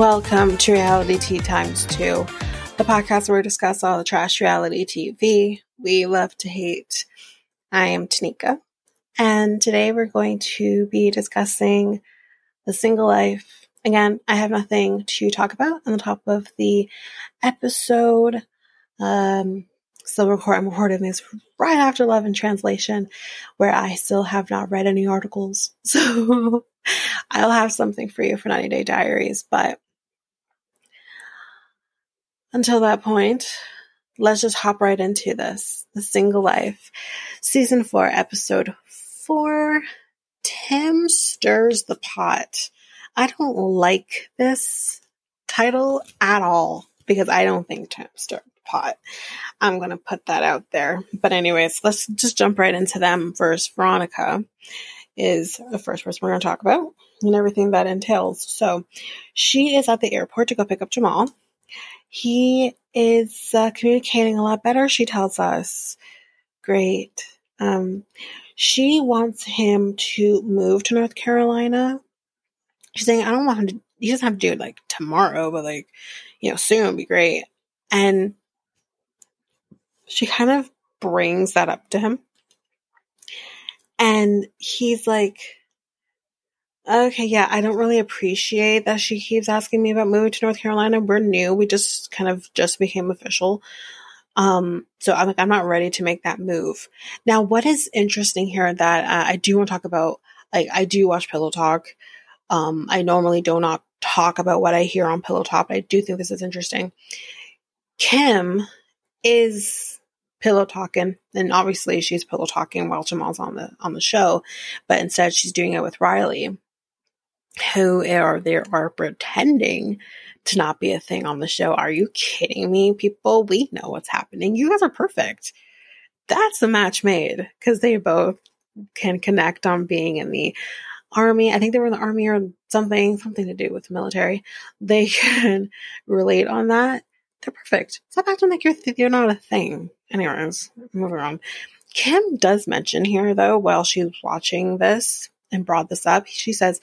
Welcome to Reality Tea Times 2, the podcast where we discuss all the trash reality TV we love to hate. I am Tanika, and today we're going to be discussing The Single Life. Again, I have nothing to talk about on the top of the episode. Um, still record, I'm recording this right after Love and Translation, where I still have not read any articles. So I'll have something for you for 90 Day Diaries, but until that point, let's just hop right into this. The Single Life, Season 4, Episode 4. Tim stirs the pot. I don't like this title at all because I don't think Tim stirred the pot. I'm going to put that out there. But, anyways, let's just jump right into them first. Veronica is the first person we're going to talk about and everything that entails. So, she is at the airport to go pick up Jamal. He is uh, communicating a lot better, she tells us. Great. Um, she wants him to move to North Carolina. She's saying, I don't want him to, he doesn't have to do it like tomorrow, but like, you know, soon would be great. And she kind of brings that up to him. And he's like, okay, yeah, I don't really appreciate that she keeps asking me about moving to North Carolina. We're new. We just kind of just became official. Um, so I'm like, I'm not ready to make that move. Now, what is interesting here that uh, I do want to talk about, like, I do watch Pillow Talk. Um, I normally do not talk about what I hear on Pillow Talk, but I do think this is interesting. Kim is pillow talking and obviously she's pillow talking while Jamal's on the on the show but instead she's doing it with Riley who are there are pretending to not be a thing on the show. Are you kidding me, people? We know what's happening. You guys are perfect. That's a match made because they both can connect on being in the army. I think they were in the army or something, something to do with the military. They can relate on that. They're perfect. Stop acting like you're th- you're not a thing. Anyways, moving on. Kim does mention here though, while she's watching this and brought this up, she says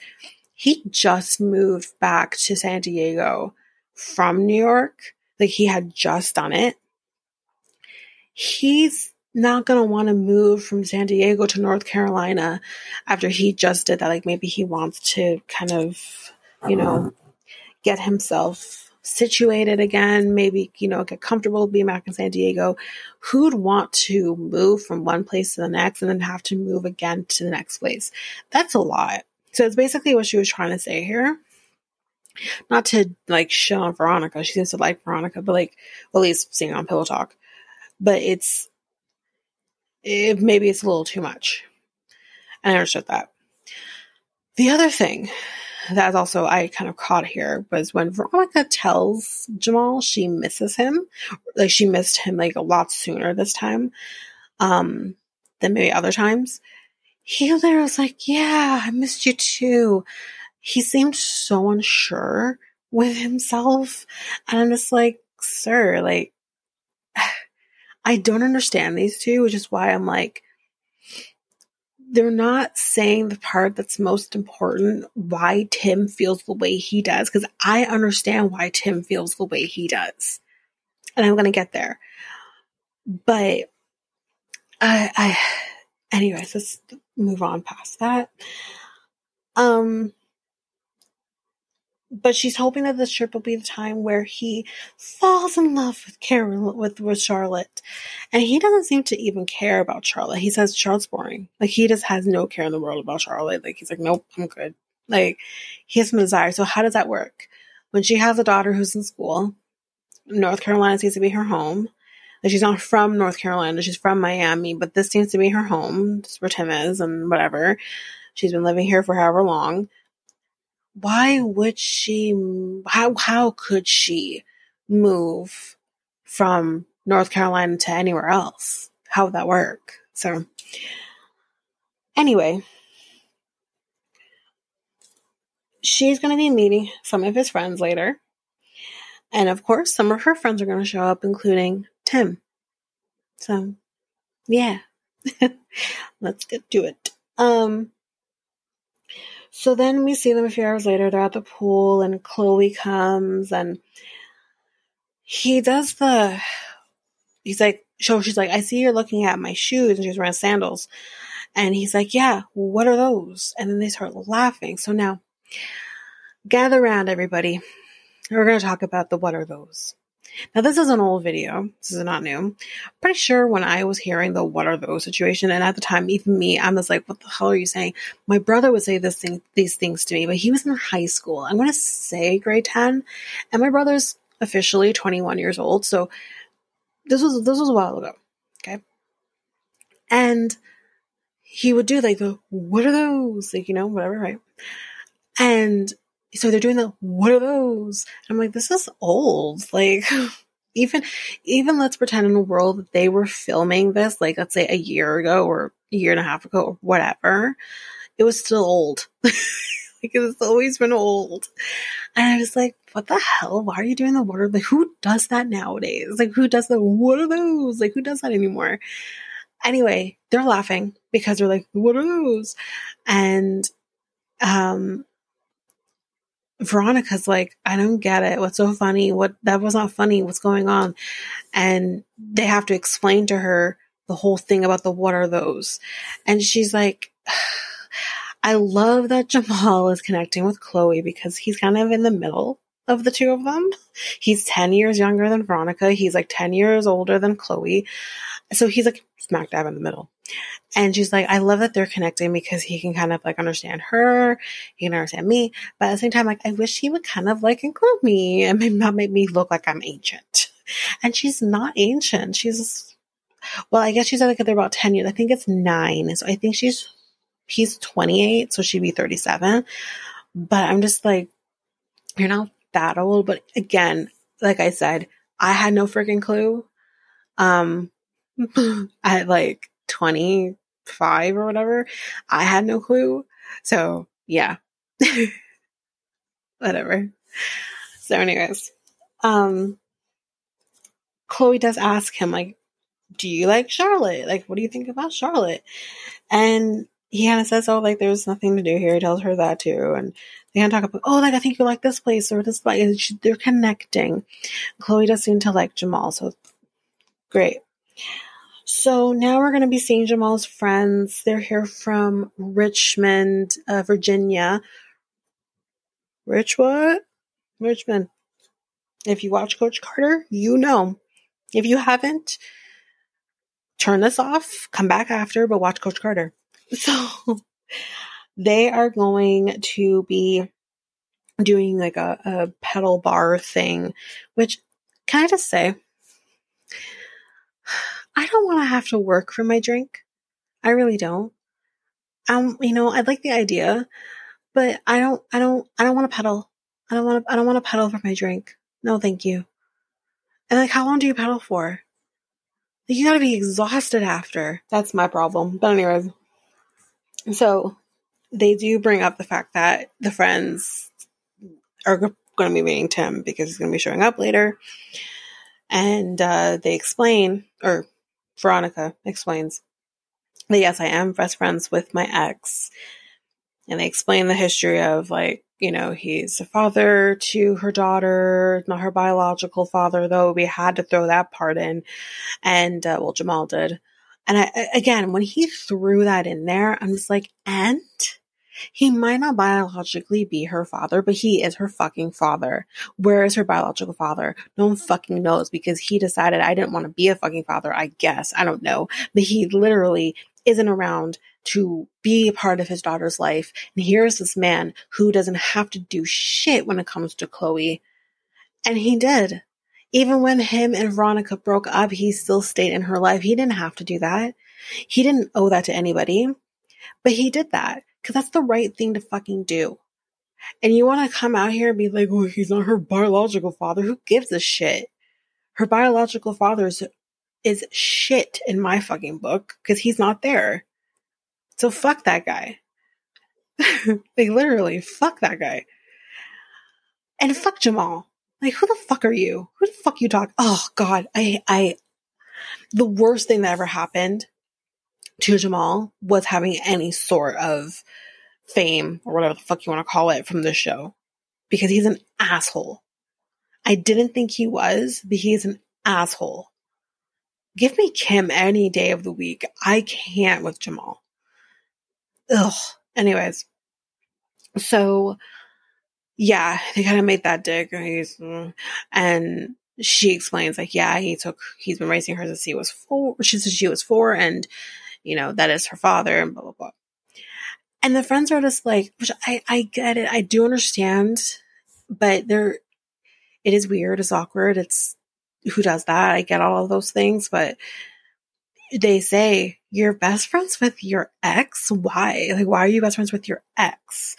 he just moved back to San Diego from New York. Like he had just done it. He's not going to want to move from San Diego to North Carolina after he just did that. Like maybe he wants to kind of, you know, get himself situated again, maybe, you know, get comfortable being back in San Diego. Who'd want to move from one place to the next and then have to move again to the next place? That's a lot. So it's basically what she was trying to say here. Not to like show on Veronica. She seems to like Veronica, but like, well, at least seeing on Pillow Talk. But it's, it, maybe it's a little too much. And I understood that. The other thing that also I kind of caught here was when Veronica tells Jamal she misses him, like she missed him like a lot sooner this time, um, than maybe other times he there was like, Yeah, I missed you too. He seemed so unsure with himself. And I'm just like, Sir, like, I don't understand these two, which is why I'm like, they're not saying the part that's most important why Tim feels the way he does because I understand why Tim feels the way he does. And I'm going to get there. But I I anyways, let's move on past that. Um, but she's hoping that this trip will be the time where he falls in love with Carol with, with Charlotte. And he doesn't seem to even care about Charlotte. He says Charlotte's boring. Like he just has no care in the world about Charlotte. Like he's like, Nope, I'm good. Like he has some desire. So how does that work? When she has a daughter who's in school, North Carolina seems to be her home. Like she's not from North Carolina, she's from Miami, but this seems to be her home. This is where Tim is and whatever. She's been living here for however long. Why would she how how could she move from North Carolina to anywhere else? How would that work? So anyway, she's going to be meeting some of his friends later. And of course, some of her friends are going to show up, including Tim. So, yeah, let's get to it. Um, So then we see them a few hours later. They're at the pool, and Chloe comes and he does the. He's like, so she's like, I see you're looking at my shoes, and she's wearing sandals. And he's like, Yeah, what are those? And then they start laughing. So now, gather around, everybody. We're going to talk about the what are those. Now, this is an old video. This is not new. Pretty sure when I was hearing the what are those situation, and at the time, even me, I was like, what the hell are you saying? My brother would say this thing, these things to me, but he was in high school. I'm going to say grade 10, and my brother's officially 21 years old. So this was, this was a while ago. Okay. And he would do like the, what are those? Like, you know, whatever, right? And so they're doing the what are those? I'm like this is old. Like even even let's pretend in a world that they were filming this like let's say a year ago or a year and a half ago or whatever it was still old. Like it's always been old. And i was like what the hell? Why are you doing the what are like who does that nowadays? Like who does the what are those? Like who does that anymore? Anyway they're laughing because they're like what are those? And um Veronica's like, I don't get it. What's so funny? What that was not funny. What's going on? And they have to explain to her the whole thing about the what are those? And she's like, I love that Jamal is connecting with Chloe because he's kind of in the middle of the two of them. He's 10 years younger than Veronica. He's like 10 years older than Chloe. So he's like smack dab in the middle. And she's like, I love that they're connecting because he can kind of like understand her, he can understand me, but at the same time, like, I wish he would kind of like include me and maybe not make me look like I'm ancient. And she's not ancient. She's, well, I guess she's like they're about 10 years. I think it's nine. So I think she's, he's 28, so she'd be 37. But I'm just like, you're not that old. But again, like I said, I had no freaking clue. Um, at like 25 or whatever. I had no clue. So, yeah. whatever. So, anyways, um, Chloe does ask him, like, do you like Charlotte? Like, what do you think about Charlotte? And he kind of says, oh, like, there's nothing to do here. He tells her that too. And they kind of talk about, oh, like, I think you like this place or this place. They're connecting. Chloe does seem to like Jamal. So, great. So now we're going to be seeing Jamal's friends. They're here from Richmond, uh, Virginia. Rich what? Richmond. If you watch Coach Carter, you know. If you haven't, turn this off, come back after, but watch Coach Carter. So they are going to be doing like a, a pedal bar thing, which can I just say, I don't want to have to work for my drink. I really don't. Um, you know, I like the idea, but I don't, I don't, I don't want to pedal. I don't want to, I don't want to pedal for my drink. No, thank you. And like, how long do you pedal for? Like, you gotta be exhausted after. That's my problem. But anyways, so they do bring up the fact that the friends are going to be meeting Tim because he's going to be showing up later. And uh, they explain, or Veronica explains that yes, I am best friends with my ex. And they explain the history of like, you know, he's a father to her daughter, not her biological father, though we had to throw that part in. And, uh, well, Jamal did. And I, again, when he threw that in there, I'm just like, and he might not biologically be her father, but he is her fucking father. Where is her biological father? No one fucking knows because he decided I didn't want to be a fucking father, I guess. I don't know. But he literally isn't around to be a part of his daughter's life. And here's this man who doesn't have to do shit when it comes to Chloe. And he did. Even when him and Veronica broke up, he still stayed in her life. He didn't have to do that. He didn't owe that to anybody, but he did that because that's the right thing to fucking do. And you want to come out here and be like, oh, he's not her biological father. Who gives a shit? Her biological father is, is shit in my fucking book because he's not there. So fuck that guy. like literally, fuck that guy. And fuck Jamal. Like, who the fuck are you? Who the fuck you talk? Oh God, I, I, the worst thing that ever happened to Jamal was having any sort of fame or whatever the fuck you want to call it from this show because he's an asshole. I didn't think he was, but he's an asshole. Give me Kim any day of the week. I can't with Jamal. Ugh. Anyways, so yeah, they kind of made that dig. And she explains, like, yeah, he took, he's been raising her since he was four. She said she was four, and, you know, that is her father, and blah, blah, blah. And the friends are just like, which I, I get it. I do understand, but they're, it is weird. It's awkward. It's who does that. I get all of those things, but they say you're best friends with your ex. Why? Like, why are you best friends with your ex?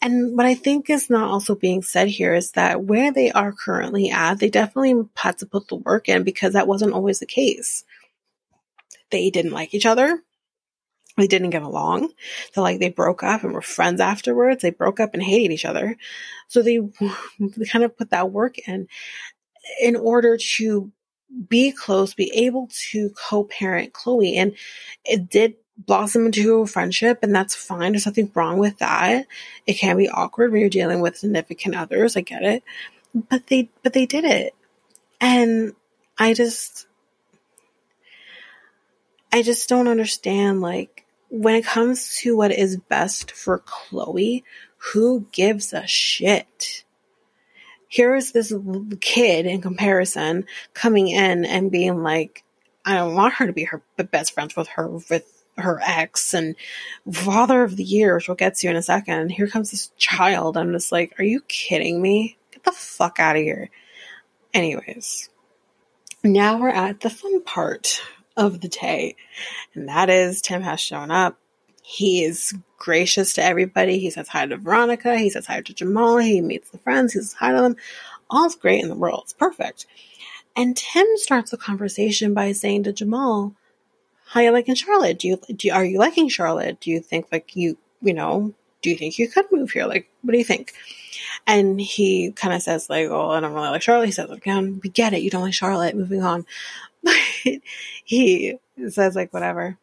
And what I think is not also being said here is that where they are currently at, they definitely had to put the work in because that wasn't always the case. They didn't like each other. They didn't get along. So like they broke up and were friends afterwards. They broke up and hated each other. So they, they kind of put that work in in order to be close, be able to co-parent Chloe. And it did blossom into a friendship and that's fine. There's nothing wrong with that. It can be awkward when you're dealing with significant others. I get it. But they, but they did it. And I just, I just don't understand. Like, when it comes to what is best for Chloe, who gives a shit? Here is this kid in comparison coming in and being like, I don't want her to be her best friends with her with her ex and father of the year, which we'll get to in a second. Here comes this child. I'm just like, are you kidding me? Get the fuck out of here. Anyways, now we're at the fun part of the day, and that is Tim has shown up. He is gracious to everybody. He says hi to Veronica. He says hi to Jamal. He meets the friends. He says hi to them. All's great in the world. It's perfect. And Tim starts the conversation by saying to Jamal, how you liking Charlotte? Do you, do you, are you liking Charlotte? Do you think like you, you know, do you think you could move here? Like, what do you think? And he kind of says like, oh, I don't really like Charlotte. He says, again, we get it. You don't like Charlotte. Moving on. But he says like, whatever.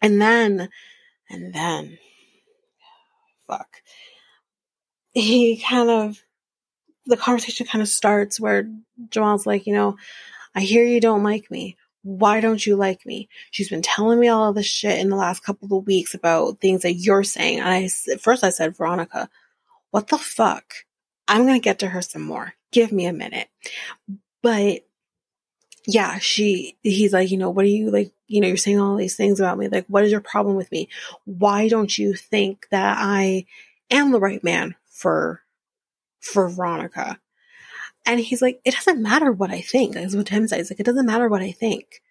And then, and then, fuck. He kind of, the conversation kind of starts where Jamal's like, you know, I hear you don't like me why don't you like me? She's been telling me all this shit in the last couple of weeks about things that you're saying. And I, first I said, Veronica, what the fuck? I'm to get to her some more. Give me a minute. But yeah, she, he's like, you know, what are you like, you know, you're saying all these things about me. Like, what is your problem with me? Why don't you think that I am the right man for, for Veronica? And he's like, it doesn't matter what I think. That's what Tim says. Like, it doesn't matter what I think.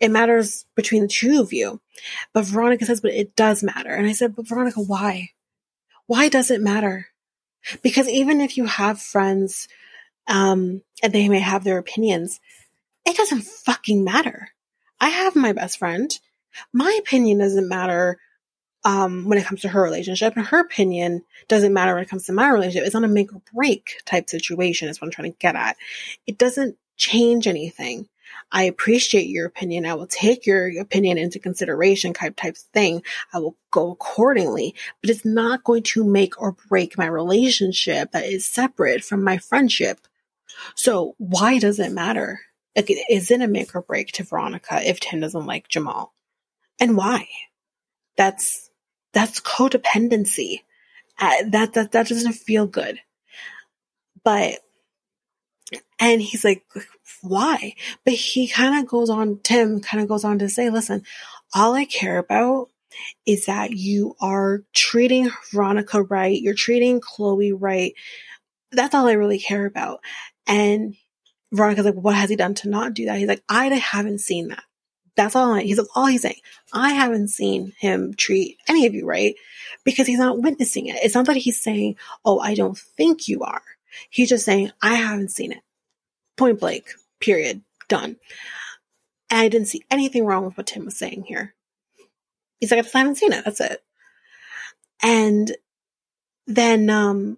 It matters between the two of you. But Veronica says, but it does matter. And I said, but Veronica, why? Why does it matter? Because even if you have friends, um, and they may have their opinions, it doesn't fucking matter. I have my best friend. My opinion doesn't matter um, when it comes to her relationship, and her opinion doesn't matter when it comes to my relationship. It's not a make or break type situation, is what I'm trying to get at. It doesn't change anything. I appreciate your opinion. I will take your opinion into consideration type type thing. I will go accordingly, but it's not going to make or break my relationship that is separate from my friendship. So why does it matter? Like, is it a make or break to Veronica if Tim doesn't like Jamal? And why? That's that's codependency. Uh, that, that, that doesn't feel good. But, and he's like, why? But he kind of goes on, Tim kind of goes on to say, listen, all I care about is that you are treating Veronica right. You're treating Chloe right. That's all I really care about. And Veronica's like, what has he done to not do that? He's like, I haven't seen that. That's all he's all he's saying. I haven't seen him treat any of you right because he's not witnessing it. It's not that he's saying, Oh, I don't think you are. He's just saying, I haven't seen it. Point blank, period, done. And I didn't see anything wrong with what Tim was saying here. He's like, I haven't seen it. That's it. And then, um,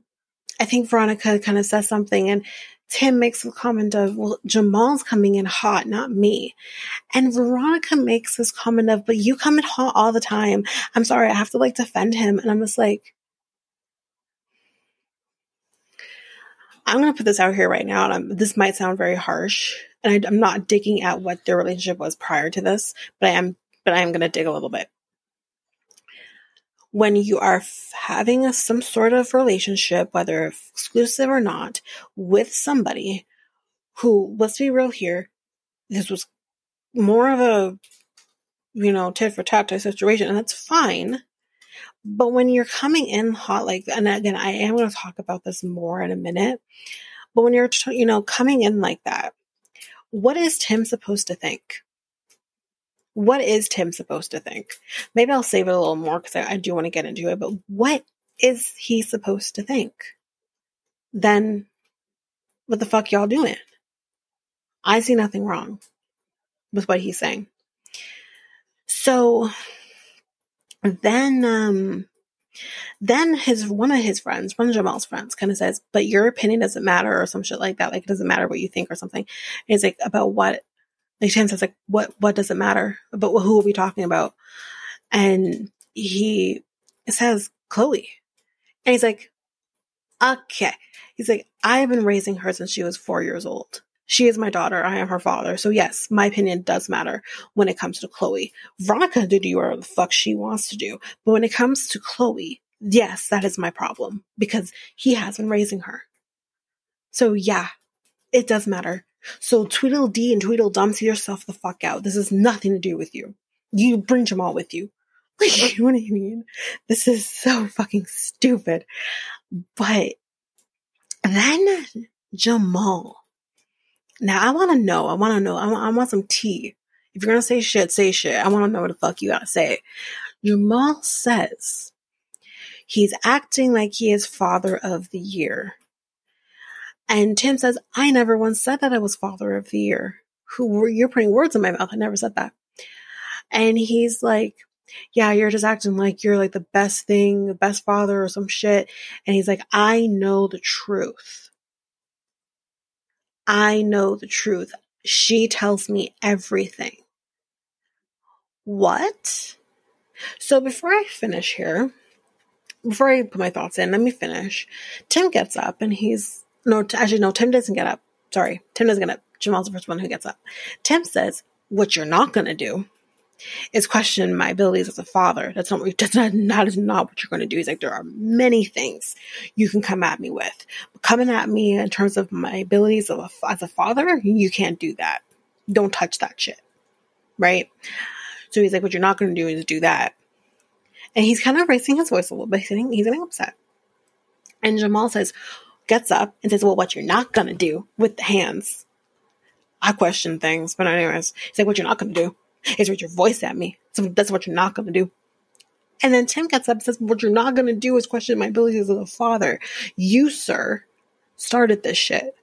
I think Veronica kind of says something and Tim makes the comment of, well, Jamal's coming in hot, not me. And Veronica makes this comment of, but you come in hot all the time. I'm sorry, I have to like defend him. And I'm just like, I'm going to put this out here right now. And I'm, this might sound very harsh. And I, I'm not digging at what their relationship was prior to this, but I am, but I am going to dig a little bit when you are f- having a, some sort of relationship, whether exclusive or not, with somebody who, let's be real here, this was more of a, you know, tit for tat type situation, and that's fine. But when you're coming in hot like, and again, I am going to talk about this more in a minute. But when you're, you know, coming in like that, what is Tim supposed to think? What is Tim supposed to think? Maybe I'll save it a little more because I, I, do want to get into it, but what is he supposed to think? Then what the fuck y'all doing? I see nothing wrong with what he's saying. So then um then his one of his friends, one of Jamal's friends, kind of says, "But your opinion doesn't matter," or some shit like that. Like it doesn't matter what you think or something. And he's like, "About what? Like Tim says, like, what, what does it matter? But who are we talking about? And he says, Chloe. And he's like, okay. He's like, I've been raising her since she was four years old. She is my daughter. I am her father. So yes, my opinion does matter when it comes to Chloe. Veronica to do whatever the fuck she wants to do. But when it comes to Chloe, yes, that is my problem because he has been raising her. So yeah, it does matter. So Tweedledee and Tweedledum, see yourself the fuck out. This has nothing to do with you. You bring Jamal with you. Like, you know what I mean? This is so fucking stupid. But then Jamal. Now I want to know. I want to know. I want, I want some tea. If you're gonna say shit, say shit. I want to know what the fuck you gotta say. Jamal says he's acting like he is father of the year. And Tim says, I never once said that I was father of the year. Who you're putting words in my mouth? I never said that. And he's like, yeah, you're just acting like you're like the best thing, the best father or some shit. And he's like, I know the truth. I know the truth. She tells me everything. What? So before I finish here, before I put my thoughts in, let me finish. Tim gets up and he's no, actually, no, Tim doesn't get up. Sorry, Tim doesn't get up. Jamal's the first one who gets up. Tim says, What you're not going to do is question my abilities as a father. That's not, that's not, not what you're going to do. He's like, There are many things you can come at me with. But coming at me in terms of my abilities of a, as a father, you can't do that. Don't touch that shit. Right? So he's like, What you're not going to do is do that. And he's kind of raising his voice a little bit. He's getting, he's getting upset. And Jamal says, gets up and says, Well, what you're not gonna do with the hands. I question things, but anyways, he's like, What you're not gonna do is raise your voice at me. So that's what you're not gonna do. And then Tim gets up and says, What you're not gonna do is question my abilities as a father. You, sir, started this shit.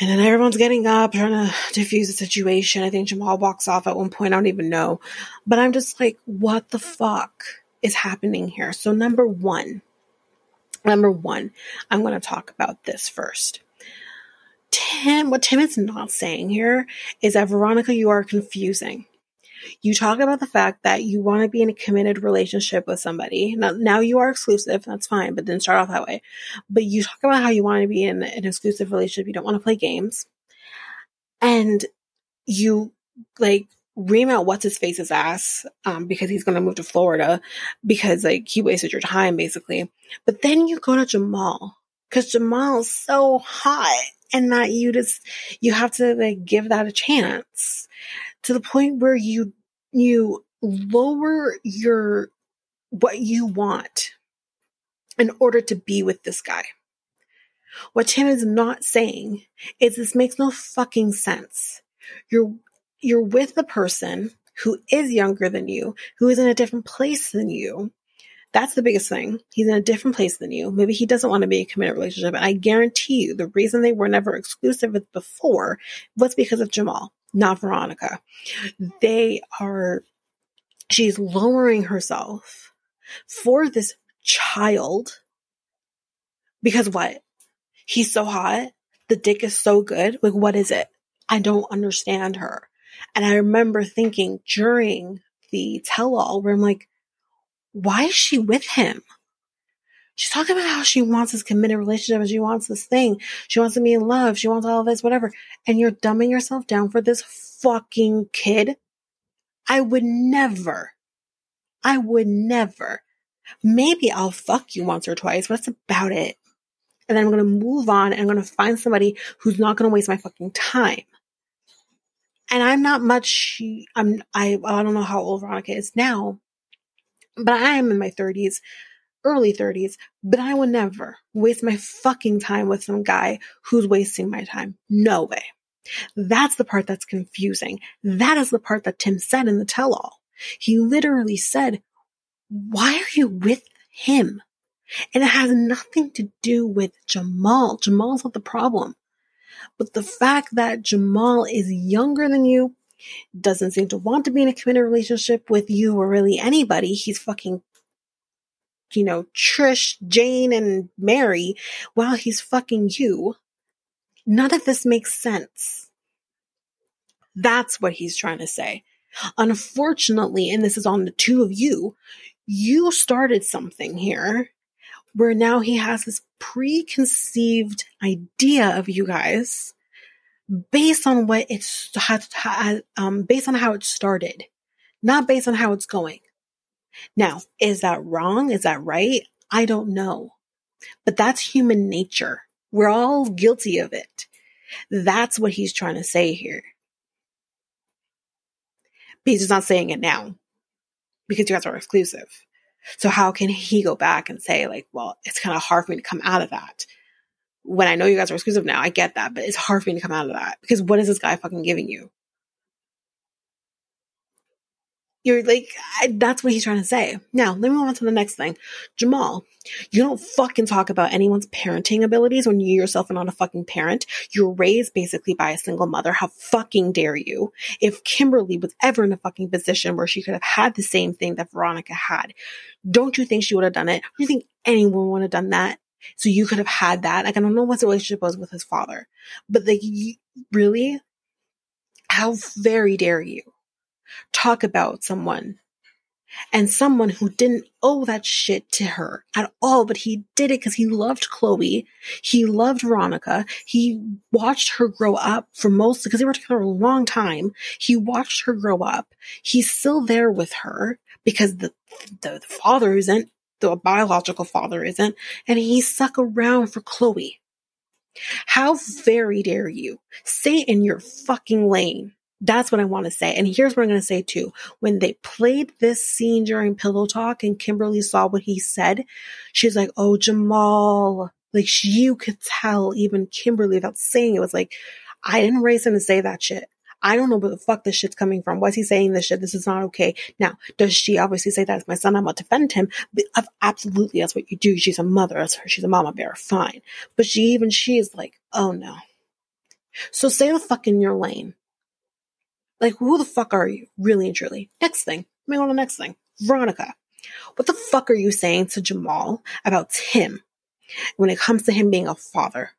And then everyone's getting up, trying to diffuse the situation. I think Jamal walks off at one point. I don't even know. But I'm just like, what the fuck is happening here? So, number one, Number one, I'm going to talk about this first. Tim, what Tim is not saying here is that Veronica, you are confusing. You talk about the fact that you want to be in a committed relationship with somebody. Now, now you are exclusive. That's fine, but didn't start off that way. But you talk about how you want to be in an exclusive relationship. You don't want to play games. And you like ream out what's his face's ass um, because he's going to move to Florida because like he wasted your time basically. But then you go to Jamal because Jamal's so hot and that you just you have to like give that a chance to the point where you you lower your what you want in order to be with this guy. What Tim is not saying is this makes no fucking sense. You're you're with the person who is younger than you, who is in a different place than you. That's the biggest thing. He's in a different place than you. Maybe he doesn't want to be a committed relationship. And I guarantee you the reason they were never exclusive before was because of Jamal, not Veronica. They are, she's lowering herself for this child because what? He's so hot the dick is so good. Like, what is it? I don't understand her. And I remember thinking during the tell all where I'm like, why is she with him? She's talking about how she wants this committed relationship and she wants this thing. She wants to be in love. She wants all of this, whatever. And you're dumbing yourself down for this fucking kid. I would never, I would never. Maybe I'll fuck you once or twice, but that's about it. And then I'm going to move on and I'm going to find somebody who's not going to waste my fucking time. And I'm not much, I'm, I, I don't know how old Veronica is now, but I am in my 30s, early 30s, but I would never waste my fucking time with some guy who's wasting my time. No way. That's the part that's confusing. That is the part that Tim said in the tell all. He literally said, why are you with him? And it has nothing to do with Jamal. Jamal's not the problem. But the fact that Jamal is younger than you, doesn't seem to want to be in a committed relationship with you or really anybody. He's fucking, you know, Trish, Jane, and Mary while he's fucking you. None of this makes sense. That's what he's trying to say. Unfortunately, and this is on the two of you, you started something here where now he has this preconceived idea of you guys based on what it's um, based on how it started, not based on how it's going. Now, is that wrong? Is that right? I don't know. But that's human nature. We're all guilty of it. That's what he's trying to say here. But he's just not saying it now because you guys are exclusive. So how can he go back and say like, well, it's kind of hard for me to come out of that when I know you guys are exclusive now? I get that, but it's hard for me to come out of that because what is this guy fucking giving you? You're like, I, that's what he's trying to say. Now, let me move on to the next thing. Jamal, you don't fucking talk about anyone's parenting abilities when you yourself are not a fucking parent. You're raised basically by a single mother. How fucking dare you? If Kimberly was ever in a fucking position where she could have had the same thing that Veronica had, don't you think she would have done it? Do you think anyone would have done that? So you could have had that. Like, I don't know what the relationship was with his father, but like, really? How very dare you? Talk about someone and someone who didn't owe that shit to her at all, but he did it because he loved Chloe. He loved Veronica. He watched her grow up for most, because they were together a long time. He watched her grow up. He's still there with her because the, the, the father isn't, the biological father isn't, and he stuck around for Chloe. How very dare you? Stay in your fucking lane. That's what I want to say. And here's what I'm going to say too. When they played this scene during Pillow Talk and Kimberly saw what he said, she's like, Oh, Jamal. Like you could tell even Kimberly without saying it was like, I didn't raise him to say that shit. I don't know where the fuck this shit's coming from. Why is he saying this shit? This is not okay. Now, does she obviously say that that's my son? I'm going to defend him. But absolutely, that's what you do. She's a mother. That's her. She's a mama bear. Fine. But she even she is like, oh no. So stay the fuck in your lane. Like, who the fuck are you? Really and truly. Next thing. Let me go on the next thing. Veronica. What the fuck are you saying to Jamal about Tim when it comes to him being a father?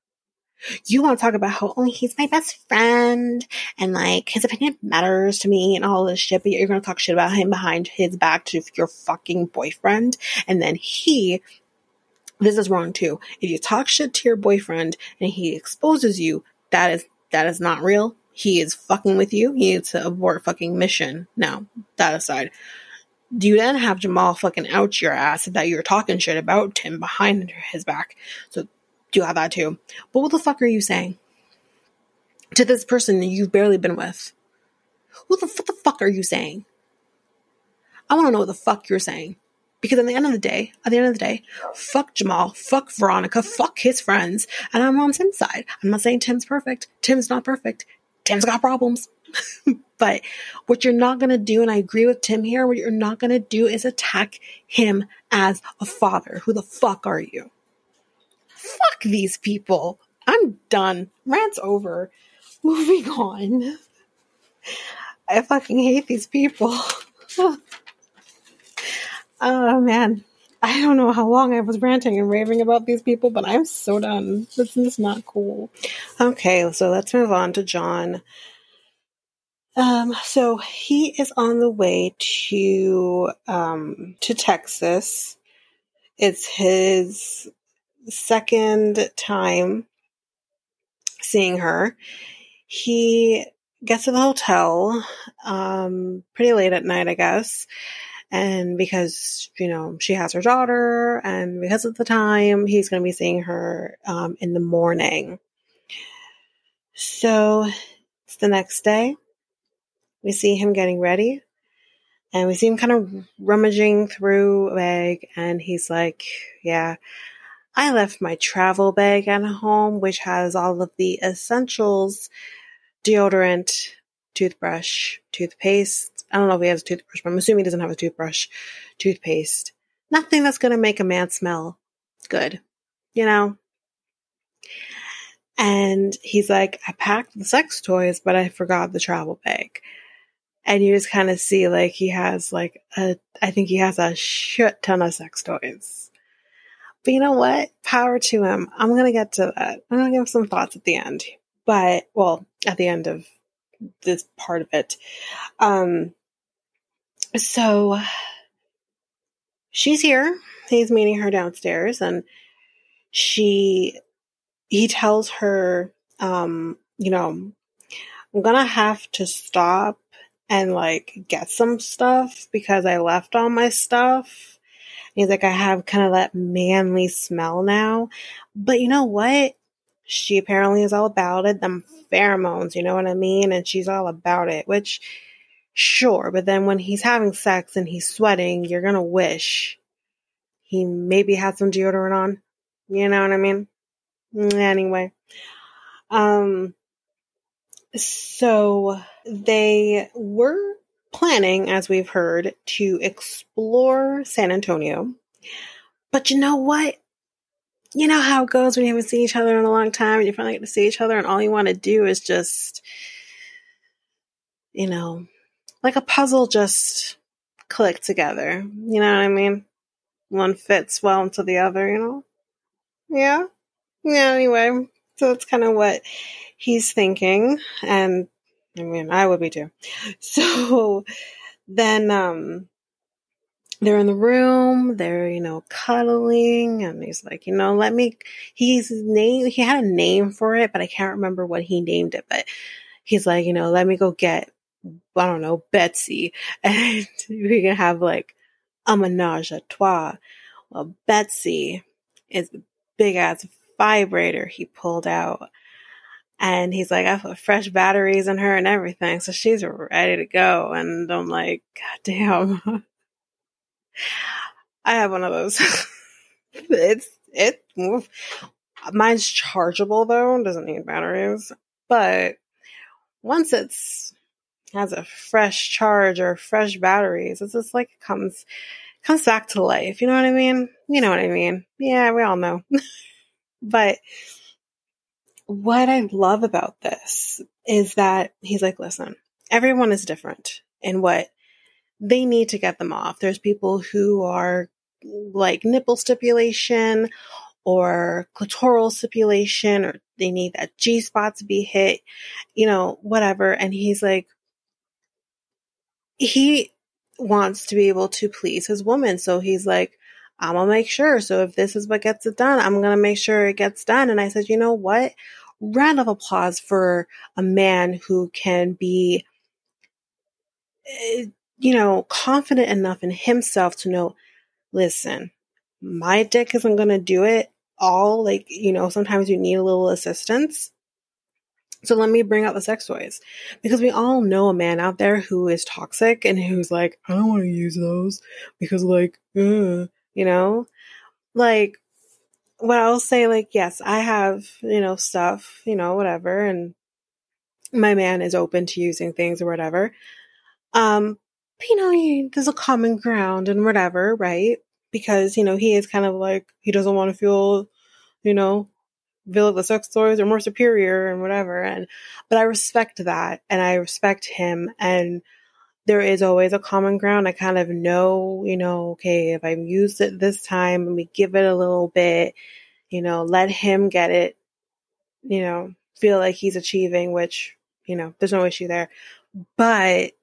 You want to talk about how, oh, he's my best friend and like his opinion matters to me and all this shit, but you're going to talk shit about him behind his back to your fucking boyfriend. And then he, this is wrong too. If you talk shit to your boyfriend and he exposes you, that is, that is not real he is fucking with you, he needs to abort fucking mission. Now, that aside, do you then have Jamal fucking out your ass that you're talking shit about Tim behind his back? So, do you have that too? But what the fuck are you saying to this person that you've barely been with? What the, what the fuck are you saying? I want to know what the fuck you're saying. Because at the end of the day, at the end of the day, fuck Jamal, fuck Veronica, fuck his friends, and I'm on Tim's side. I'm not saying Tim's perfect. Tim's not perfect. Tim's got problems. but what you're not going to do, and I agree with Tim here, what you're not going to do is attack him as a father. Who the fuck are you? Fuck these people. I'm done. Rant's over. Moving on. I fucking hate these people. oh man. I don't know how long I was ranting and raving about these people, but I'm so done. This is not cool. Okay, so let's move on to John. Um, so he is on the way to um, to Texas. It's his second time seeing her. He gets to the hotel um, pretty late at night, I guess. And because, you know, she has her daughter, and because of the time, he's going to be seeing her um, in the morning. So it's the next day. We see him getting ready, and we see him kind of rummaging through a bag, and he's like, Yeah, I left my travel bag at home, which has all of the essentials deodorant, toothbrush, toothpaste. I don't know if he has a toothbrush, but I'm assuming he doesn't have a toothbrush, toothpaste. Nothing that's going to make a man smell good, you know? And he's like, I packed the sex toys, but I forgot the travel bag. And you just kind of see like he has like a, I think he has a shit ton of sex toys. But you know what? Power to him. I'm going to get to that. I'm going to give some thoughts at the end. But, well, at the end of this part of it. Um, so she's here. He's meeting her downstairs and she, he tells her, um, you know, I'm gonna have to stop and like get some stuff because I left all my stuff. He's like, I have kind of that manly smell now. But you know what? She apparently is all about it. Them pheromones, you know what I mean? And she's all about it, which sure, but then when he's having sex and he's sweating, you're gonna wish he maybe had some deodorant on. You know what I mean? Anyway. Um so they were planning, as we've heard, to explore San Antonio. But you know what? you know how it goes when you haven't seen each other in a long time and you finally get to see each other and all you want to do is just you know like a puzzle just click together. You know what i mean? One fits well into the other you know? Yeah. Yeah anyway. So that's kind of what he's thinking. And i mean i would be too. So then um they're in the room, they're, you know, cuddling, and he's like, you know, let me, he's name, he had a name for it, but I can't remember what he named it, but he's like, you know, let me go get, I don't know, Betsy, and we can have like a menage a trois. Well, Betsy is a big ass vibrator he pulled out. And he's like, I put fresh batteries in her and everything. So she's ready to go. And I'm like, God damn. I have one of those. it's it. Mine's chargeable though; doesn't need batteries. But once it's has a fresh charge or fresh batteries, it's just like it comes comes back to life. You know what I mean? You know what I mean? Yeah, we all know. but what I love about this is that he's like, listen, everyone is different in what they need to get them off. There's people who are like nipple stipulation or clitoral stipulation or they need that G spot to be hit, you know, whatever. And he's like, he wants to be able to please his woman. So he's like, I'm gonna make sure. So if this is what gets it done, I'm gonna make sure it gets done. And I said, you know what? Round of applause for a man who can be eh, you know, confident enough in himself to know, listen, my dick isn't going to do it all. Like, you know, sometimes you need a little assistance. So let me bring out the sex toys because we all know a man out there who is toxic and who's like, I don't want to use those because like, you know, like what I'll say, like, yes, I have, you know, stuff, you know, whatever. And my man is open to using things or whatever. Um, you know, there's a common ground and whatever, right? Because, you know, he is kind of like, he doesn't want to feel, you know, like the sex toys are more superior and whatever. And, but I respect that and I respect him. And there is always a common ground. I kind of know, you know, okay, if I use it this time and we give it a little bit, you know, let him get it, you know, feel like he's achieving, which, you know, there's no issue there. But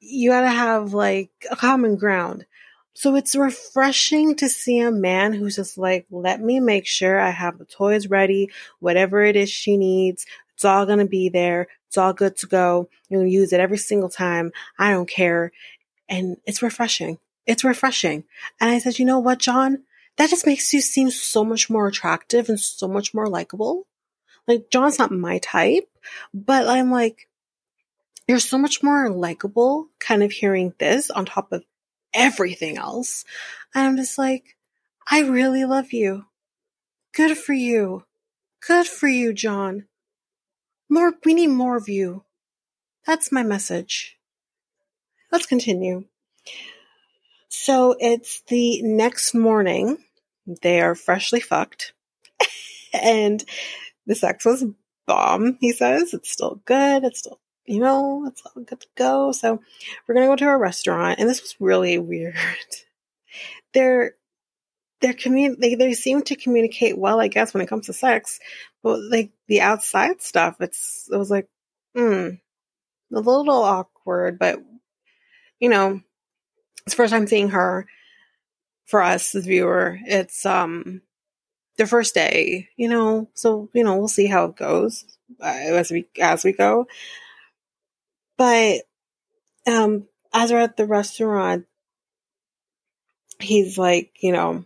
you gotta have like a common ground. So it's refreshing to see a man who's just like, let me make sure I have the toys ready, whatever it is she needs. It's all going to be there. It's all good to go. You'll use it every single time. I don't care. And it's refreshing. It's refreshing. And I said, you know what, John? That just makes you seem so much more attractive and so much more likable. Like, John's not my type, but I'm like, you're so much more likable kind of hearing this on top of everything else. And I'm just like, I really love you. Good for you. Good for you, John. More, we need more of you. That's my message. Let's continue. So it's the next morning. They are freshly fucked. and the sex was bomb, he says. It's still good. It's still you know, it's all good to go. So we're gonna go to a restaurant, and this was really weird. they're they're commun they they seem to communicate well, I guess, when it comes to sex, but like the outside stuff, it's it was like, hmm, a little awkward, but you know, it's first time seeing her for us, the viewer. It's um the first day, you know, so you know we'll see how it goes uh, as we as we go. But um, as we're at the restaurant, he's like, you know,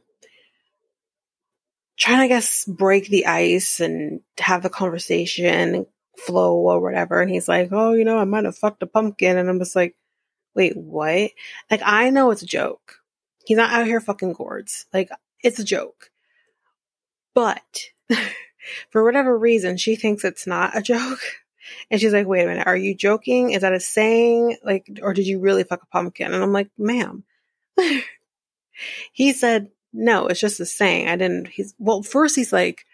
trying to, I guess, break the ice and have the conversation flow or whatever. And he's like, oh, you know, I might have fucked a pumpkin. And I'm just like, wait, what? Like, I know it's a joke. He's not out here fucking gourds. Like, it's a joke. But for whatever reason, she thinks it's not a joke. And she's like, wait a minute, are you joking? Is that a saying? Like, or did you really fuck a pumpkin? And I'm like, ma'am. he said, no, it's just a saying. I didn't, he's, well, first he's like,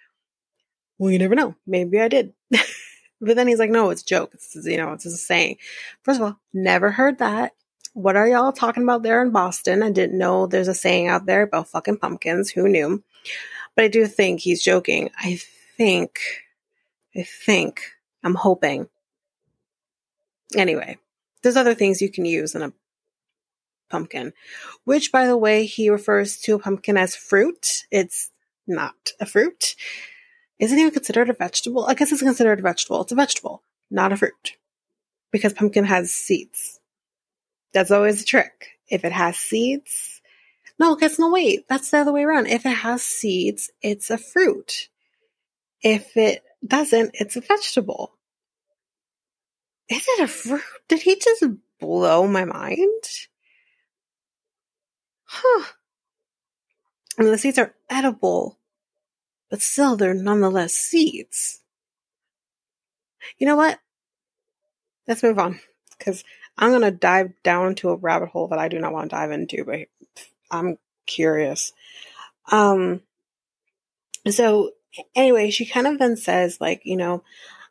well, you never know. Maybe I did. but then he's like, no, it's a joke. It's, you know, it's just a saying. First of all, never heard that. What are y'all talking about there in Boston? I didn't know there's a saying out there about fucking pumpkins. Who knew? But I do think he's joking. I think, I think I'm hoping. Anyway, there's other things you can use in a pumpkin, which, by the way, he refers to a pumpkin as fruit. It's not a fruit. Isn't even considered a vegetable? I guess it's considered a vegetable. It's a vegetable, not a fruit, because pumpkin has seeds. That's always a trick. If it has seeds, no, guess no, wait, that's the other way around. If it has seeds, it's a fruit. If it doesn't, it's a vegetable. Is it a fruit? Did he just blow my mind? Huh. The seeds are edible, but still, they're nonetheless seeds. You know what? Let's move on because I'm going to dive down into a rabbit hole that I do not want to dive into, but I'm curious. Um, so anyway, she kind of then says, like, you know,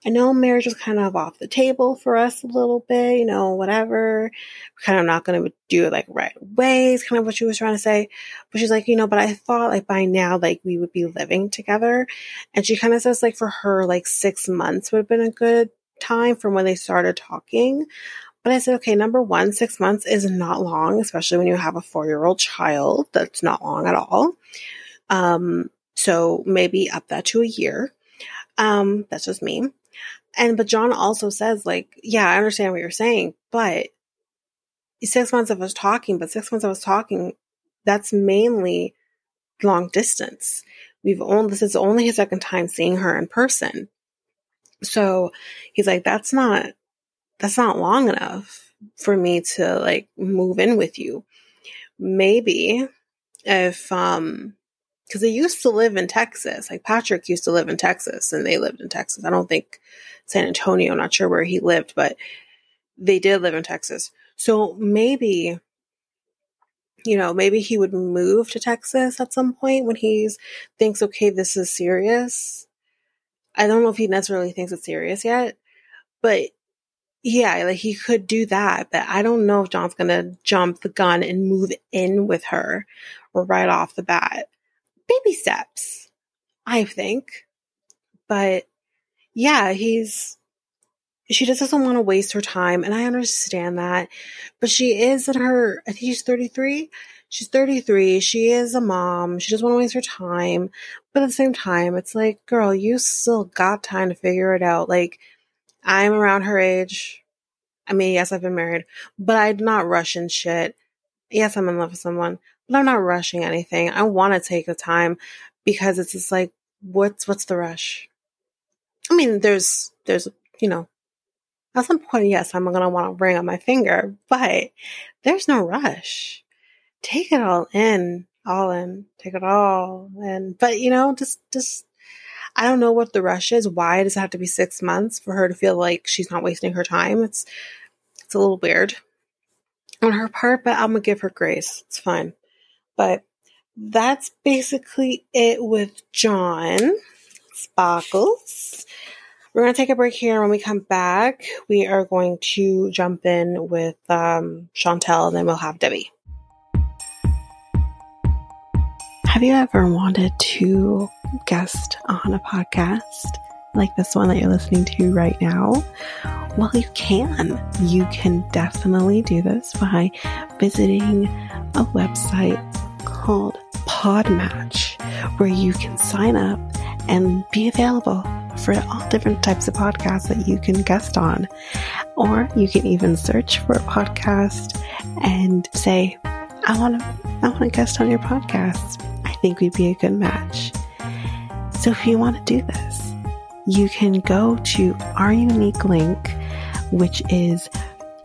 I know marriage was kind of off the table for us a little bit, you know, whatever. We're kind of not going to do it like right away is kind of what she was trying to say. But she's like, you know, but I thought like by now, like we would be living together. And she kind of says like for her, like six months would have been a good time from when they started talking. But I said, okay, number one, six months is not long, especially when you have a four year old child. That's not long at all. Um, so maybe up that to a year. Um, that's just me. And but John also says, like, yeah, I understand what you're saying, but six months of us talking, but six months of us talking, that's mainly long distance. We've only this is only his second time seeing her in person. So he's like, that's not that's not long enough for me to like move in with you. Maybe if um because they used to live in Texas. Like Patrick used to live in Texas and they lived in Texas. I don't think San Antonio, I'm not sure where he lived, but they did live in Texas. So maybe, you know, maybe he would move to Texas at some point when he thinks, okay, this is serious. I don't know if he necessarily thinks it's serious yet, but Yeah, like he could do that, but I don't know if John's gonna jump the gun and move in with her right off the bat. Baby steps, I think. But yeah, he's she just doesn't want to waste her time, and I understand that. But she is in her I think she's 33. She's 33. She is a mom. She doesn't want to waste her time. But at the same time, it's like, girl, you still got time to figure it out. Like I'm around her age. I mean, yes, I've been married, but I'm not rushing shit. Yes, I'm in love with someone, but I'm not rushing anything. I want to take the time because it's just like, what's what's the rush? I mean, there's there's you know, at some point, yes, I'm gonna want to ring on my finger, but there's no rush. Take it all in, all in, take it all in. But you know, just just I don't know what the rush is. Why does it have to be six months for her to feel like she's not wasting her time? It's it's a little weird on her part, but I'm gonna give her grace. It's fine. But that's basically it with John Sparkles. We're gonna take a break here. When we come back, we are going to jump in with um, Chantel, and then we'll have Debbie. Have you ever wanted to guest on a podcast like this one that you're listening to right now? Well, you can. You can definitely do this by visiting a website called Podmatch, where you can sign up and be available for all different types of podcasts that you can guest on. Or you can even search for a podcast and say, I want to, I want to guest on your podcast I think we'd be a good match. So if you want to do this, you can go to our unique link, which is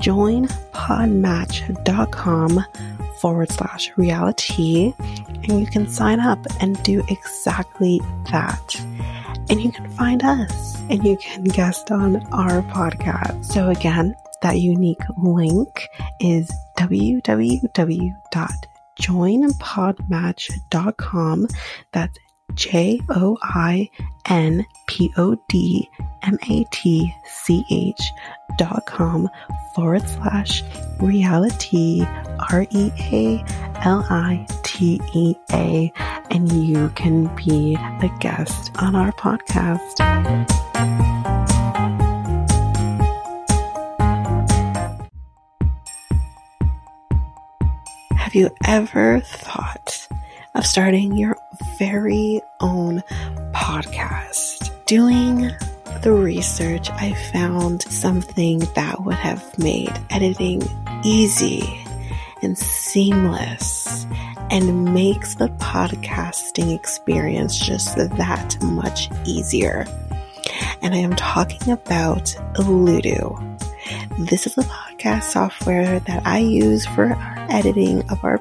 joinpodmatch.com forward slash realitea, and you can sign up and do exactly that. And you can find us and you can guest on our podcast. So again, that unique link is www joinpodmatch.com. That's J O I N P O D M A T C H dot com forward slash realitea R E A L I T E A and you can be a guest on our podcast. Have you ever thought of starting your very own podcast? Doing the research, I found something that would have made editing easy and seamless and makes the podcasting experience just that much easier. And I am talking about Alitu. This is a podcast software that I use for editing of our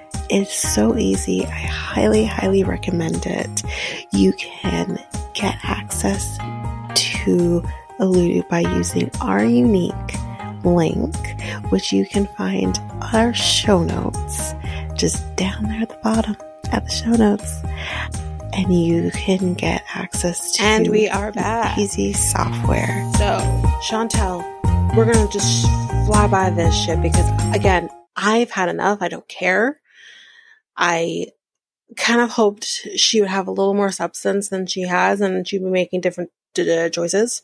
It's so easy. I highly, highly recommend it. You can get access to Alitu by using our unique link, which you can find on our show notes, just down there at the bottom at the show notes. And you can get access to and we are back. easy software. So, Chantel, we're gonna just fly by this shit because again, I've had enough. I don't care. I kind of hoped she would have a little more substance than she has and she'd be making different choices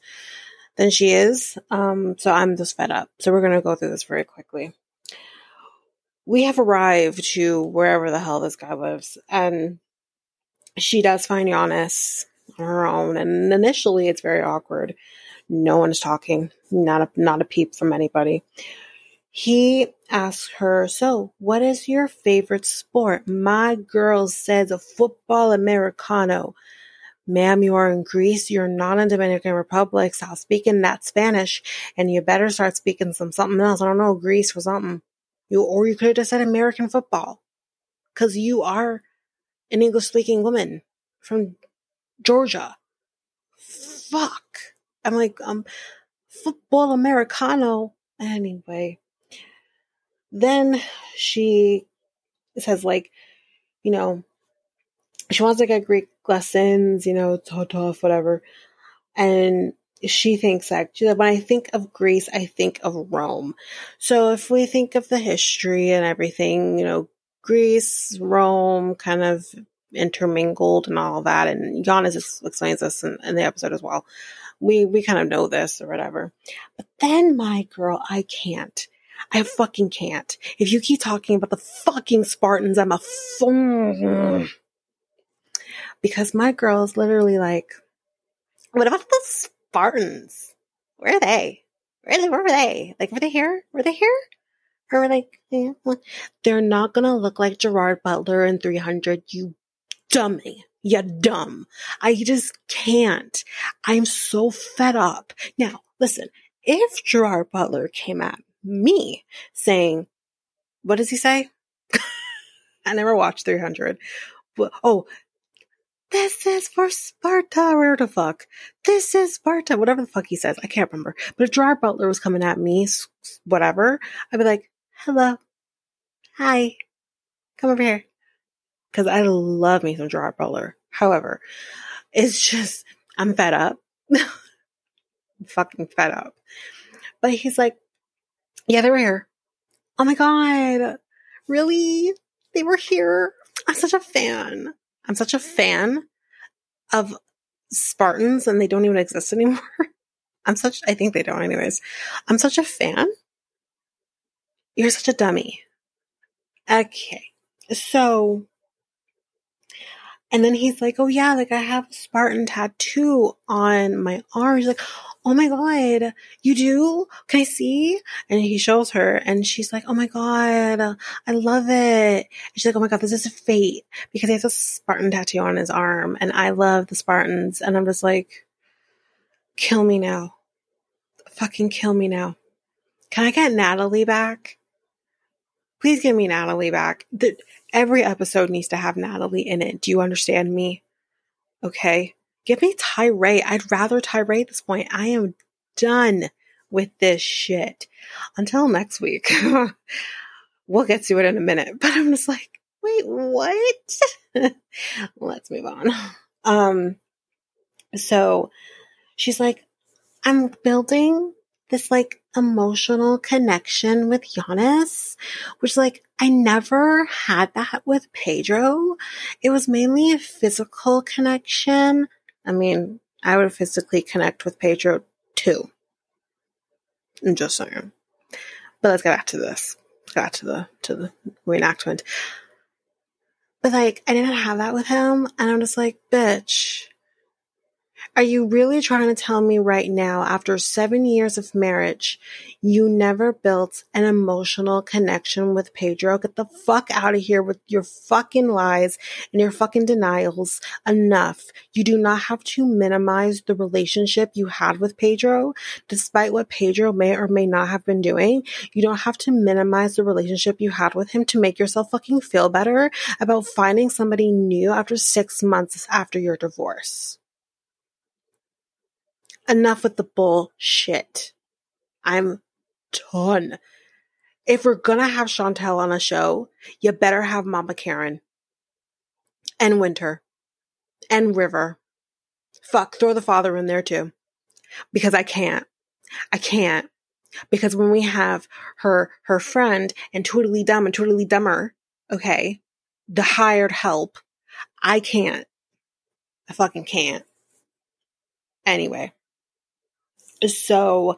than she is. Um, so I'm just fed up. So we're going to go through this very quickly. we have arrived to wherever the hell this guy lives, and she does find Giannis on her own. And initially, it's very awkward. No one's talking, not a not a peep from anybody. He asks her, "So, what is your favorite sport?" My girl says, "A football americano." Ma'am, you are in Greece. You're not in Dominican Republic. Stop speaking that Spanish, and you better start speaking some something else. I don't know, Greece or something. You or you could have just said American football, because you are an English speaking woman from Georgia. Fuck. I'm like, um, football Americano. Anyway, then she says, like, you know, she wants to get Greek lessons, you know, tough, tough, whatever. And she thinks that like, when I think of Greece, I think of Rome. So if we think of the history and everything, you know, Greece, Rome, kind of intermingled and all that. And Giannis explains this in, in the episode as well. We we kind of know this or whatever. But then my girl, I can't. I fucking can't. If you keep talking about the fucking Spartans, I'm a phone. Because my girl is literally like, what about the Spartans? Where are they? Where, are they? where were they? Like, were they here? Were they here? Or were they? Yeah. They're not gonna look like Gerard Butler in 300, you dummy. You dumb. I just can't. I'm so fed up. Now, listen, if Gerard Butler came at me saying, what does he say? I never watched 300. But, oh, this is for Sparta, where the fuck? This is Sparta, whatever the fuck he says. I can't remember. But if Gerard Butler was coming at me, whatever, I'd be like, hello, hi, come over here because I love me some Gerard Butler. However, it's just, I'm fed up. Fucking fed up. But he's like, yeah, they were here. Oh my God. Really? They were here? I'm such a fan. I'm such a fan of Spartans and they don't even exist anymore. I'm such, I think they don't anyways. I'm such a fan. You're such a dummy. Okay. So and then he's like, Oh yeah, like I have a Spartan tattoo on my arm. He's like, Oh my God, you do? Can I see? And he shows her and she's like, Oh my God, I love it. And she's like, Oh my God, this is fate because he has a Spartan tattoo on his arm and I love the Spartans. And I'm just like, kill me now. Fucking kill me now. Can I get Natalie back? Please give me Natalie back. The, every episode needs to have Natalie in it. Do you understand me? Okay. Give me Tyray. I'd rather Tyray at this point. I am done with this shit. Until next week. we'll get to it in a minute. But I'm just like, wait, what? Let's move on. Um, so she's like, I'm building this like emotional connection with Giannis, which like I never had that with Pedro. It was mainly a physical connection. I mean, I would physically connect with Pedro too. I'm just saying. But let's get back to this. Get back to the to the reenactment. But like I didn't have that with him and I'm just like, bitch, are you really trying to tell me right now, after seven years of marriage, you never built an emotional connection with Pedro? Get the fuck out of here with your fucking lies and your fucking denials. Enough. You do not have to minimize the relationship you had with Pedro, despite what Pedro may or may not have been doing. You don't have to minimize the relationship you had with him to make yourself fucking feel better about finding somebody new after six months after your divorce enough with the bullshit. I'm done. If we're gonna have Chantel on a show, you better have Mama Karen and Winter and River. Fuck, throw the father in there too. Because I can't. I can't. Because when we have her, her friend and totally dumb and totally dumber, okay, the hired help, I can't. I fucking can't. Anyway. So,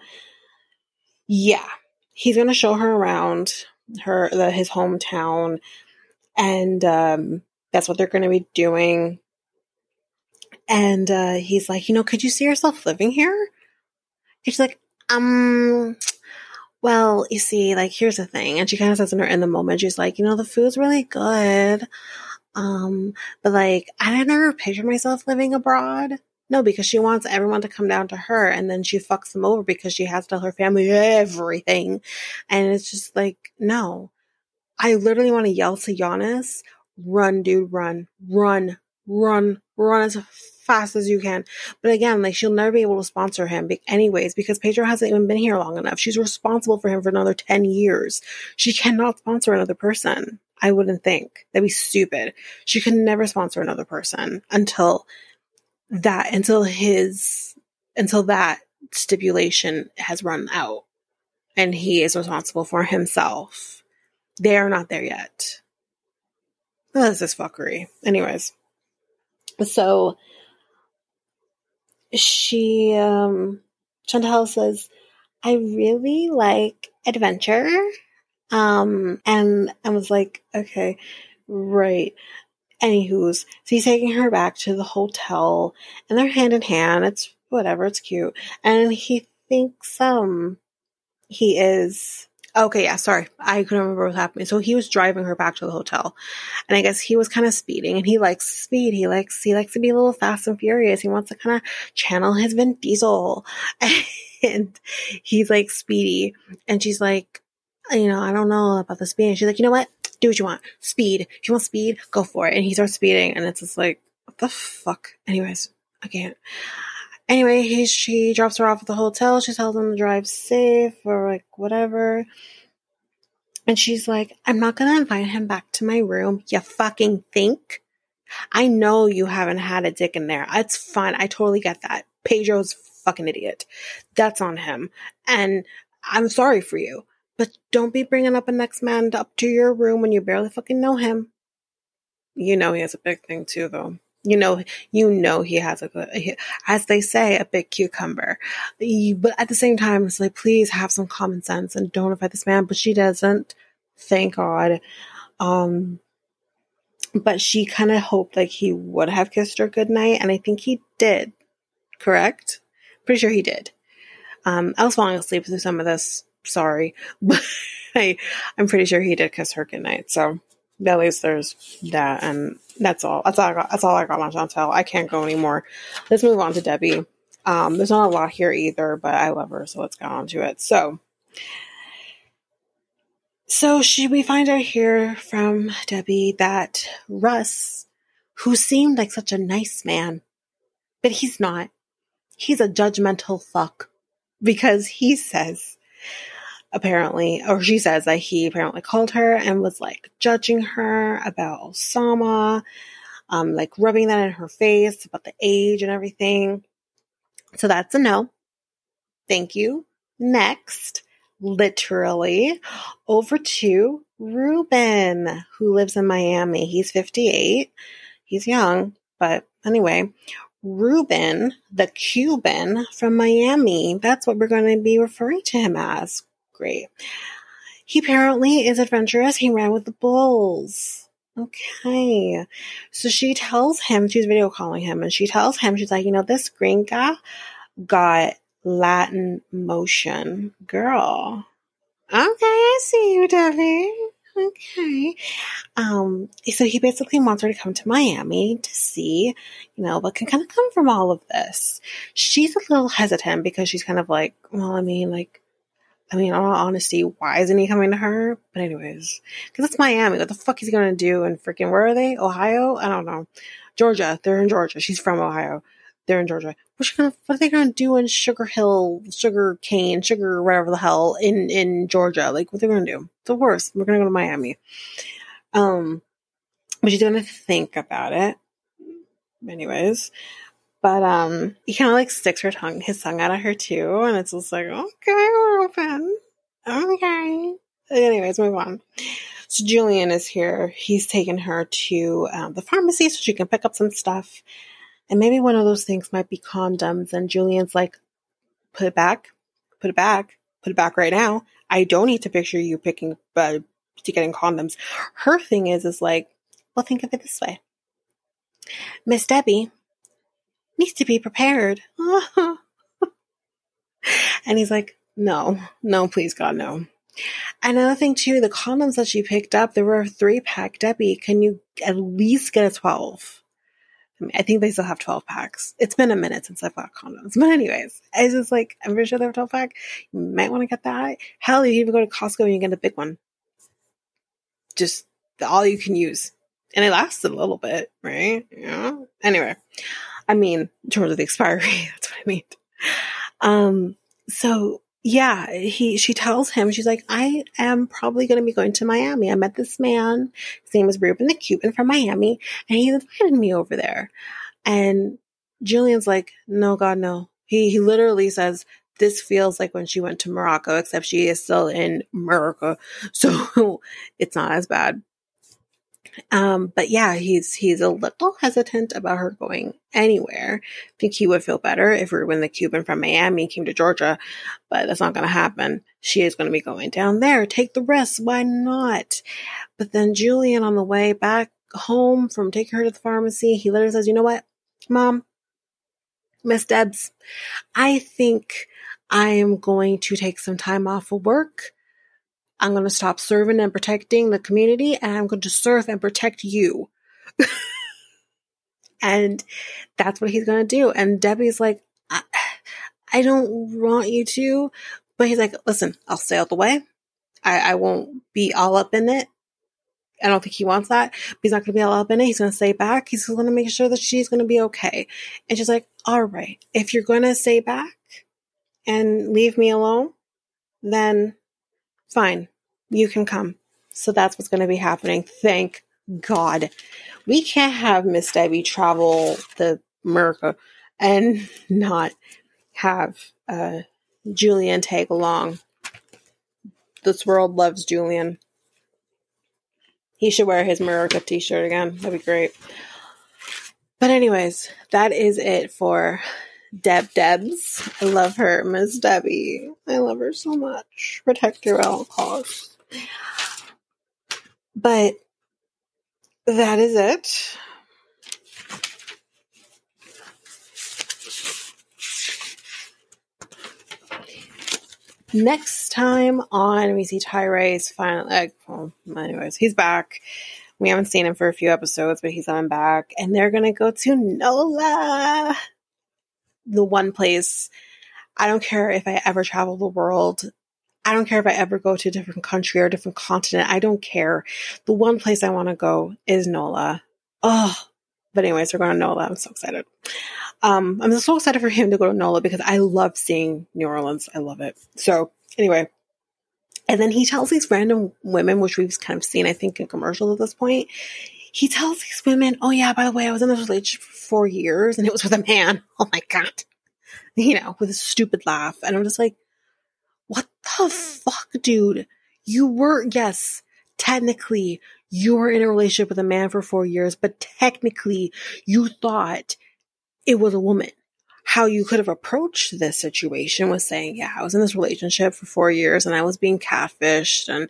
yeah, he's going to show her around her the, his hometown, and um, that's what they're going to be doing. And uh, he's like, you know, could you see yourself living here? And she's like, um, well, you see, like, here's the thing. And she kind of says in her in the moment, she's like, you know, the food's really good. Um, but like, I never pictured myself living abroad. No, because she wants everyone to come down to her and then she fucks them over because she has to tell her family everything. And it's just like, no. I literally want to yell to Giannis, run, dude, run, run, run, run as fast as you can. But again, like she'll never be able to sponsor him anyways because Pedro hasn't even been here long enough. She's responsible for him for another 10 years. She cannot sponsor another person. I wouldn't think. That'd be stupid. She could never sponsor another person until that, until his, until that stipulation has run out and he is responsible for himself. They are not there yet. This is fuckery. Anyways. So she um Chantel says, I really like adventure. Um and I was like, okay, right. Anywho's, so he's taking her back to the hotel and they're hand in hand. It's whatever, it's cute. And he thinks um he is Okay, yeah, sorry. I couldn't remember what was happening. So he was driving her back to the hotel. And I guess he was kind of speeding and he likes speed. He likes he likes to be a little fast and furious. He wants to kind of channel his Vin Diesel. and he's like speedy. And she's like, you know, I don't know about the speed. And she's like, you know what? Do what you want. Speed. If you want speed, go for it. And he starts speeding and it's just like, what the fuck? Anyways, I can't. Anyway, he, she drops her off at the hotel. She tells him to drive safe or like whatever. And she's like, I'm not going to invite him back to my room. You fucking think? I know you haven't had a dick in there. It's fine. I totally get that. Pedro's fucking idiot. That's on him. And I'm sorry for you. But don't be bringing up a next man up to your room when you barely fucking know him. You know he has a big thing too, though. You know, you know he has a, as they say, a big cucumber. But at the same time, it's like, please have some common sense and don't invite this man. But she doesn't. Thank God. Um, but she kind of hoped like he would have kissed her goodnight, and I think he did. Correct? Pretty sure he did. Um, I was falling asleep through some of this. Sorry, but I, I'm pretty sure he did kiss her goodnight. So at least there's that, and that's all. That's all I got. That's all I got on Chantel. I can't go anymore. Let's move on to Debbie. Um, there's not a lot here either, but I love her, so let's get on to it. So, so she, we find out here from Debbie that Russ, who seemed like such a nice man, but he's not. He's a judgmental fuck because he says apparently, or she says that he apparently called her and was like judging her about Osama, um, like rubbing that in her face about the age and everything. So that's a no. Thank you. Next, literally, over to Ruben, who lives in Miami. He's 58. He's young, but anyway, Ruben, the Cuban from Miami. That's what we're going to be referring to him as great. He apparently is adventurous. He ran with the bulls. Okay. So she tells him, she's video calling him, and she tells him, she's like, you know, this gringa got Latin motion. Girl. Okay, I see you, Debbie. Okay. Um, so he basically wants her to come to Miami to see, you know, what can kind of come from all of this. She's a little hesitant because she's kind of like, well, I mean, like, I mean, in all honesty, why isn't he coming to her? But anyways, because it's Miami. What the fuck is he gonna do? And freaking where are they? Ohio? I don't know. Georgia. They're in Georgia. She's from Ohio. They're in Georgia. What's gonna? What are they gonna do in Sugar Hill, Sugar Cane, Sugar whatever the hell in in Georgia? Like, what are they gonna do? The worst. We're gonna go to Miami. Um, but she's gonna think about it. Anyways, but um, he kind of like sticks her tongue, his tongue out of her too, and it's just like, okay, we're open. Okay. Anyways, move on. So Julian is here. He's taken her to um, the pharmacy so she can pick up some stuff, and maybe one of those things might be condoms. And Julian's like, put it back, put it back, put it back right now. I don't need to picture you picking uh, to getting condoms. Her thing is, is like, well, think of it this way. Miss Debbie needs to be prepared. and he's like, no, no, please God, no. Another thing too, the condoms that she picked up, there were a three pack. Debbie, can you at least get a 12? I, mean, I think they still have 12 packs. It's been a minute since I've condoms. But anyways, it's just like, I'm pretty sure they have 12 pack. You might want to get that. Hell, you even go to Costco and you get a big one. Just all you can use. And it lasts a little bit, right? Yeah. Anyway, I mean, in terms of the expiry, that's what I mean. Um, so yeah, he, she tells him, she's like, I am probably going to be going to Miami. I met this man. His name was Ruben the Cuban from Miami and he invited me over there. And Julian's like, no, God, no. He, he literally says, this feels like when she went to Morocco, except she is still in America, So it's not as bad. Um, but yeah, he's he's a little hesitant about her going anywhere. I think he would feel better if we when the Cuban from Miami came to Georgia, but that's not going to happen. She is going to be going down there. Take the risk. Why not? But then Julian, on the way back home from taking her to the pharmacy, he literally says, "You know what, Mom, Miss Debs, I think I am going to take some time off of work." I'm going to stop serving and protecting the community and I'm going to serve and protect you. and that's what he's going to do. And Debbie's like, I, I, don't want you to, but he's like, listen, I'll stay out the way. I, I won't be all up in it. I don't think he wants that. But he's not going to be all up in it. He's going to stay back. He's going to make sure that she's going to be okay. And she's like, all right, if you're going to stay back and leave me alone, then fine, you can come. So that's what's going to be happening. Thank God. We can't have Miss Debbie travel the America and not have uh, Julian tag along. This world loves Julian. He should wear his America t shirt again. That'd be great. But, anyways, that is it for Deb Debs. I love her, Miss Debbie. I love her so much. Protect her at all costs. But that is it. Next time on, we see Tyrese finally. Like, well, anyways, he's back. We haven't seen him for a few episodes, but he's on back, and they're gonna go to NOLA, the one place. I don't care if I ever travel the world. I don't care if I ever go to a different country or a different continent. I don't care. The one place I want to go is NOLA. Oh, but anyways, we're going to NOLA. I'm so excited. Um, I'm so excited for him to go to NOLA because I love seeing New Orleans. I love it. So anyway, and then he tells these random women, which we've kind of seen, I think, in commercials at this point. He tells these women, "Oh yeah, by the way, I was in this relationship for four years, and it was with a man. Oh my god, you know, with a stupid laugh." And I'm just like, what the fuck, dude? You were, yes, technically, you were in a relationship with a man for four years, but technically, you thought it was a woman. How you could have approached this situation was saying, yeah, I was in this relationship for four years and I was being catfished and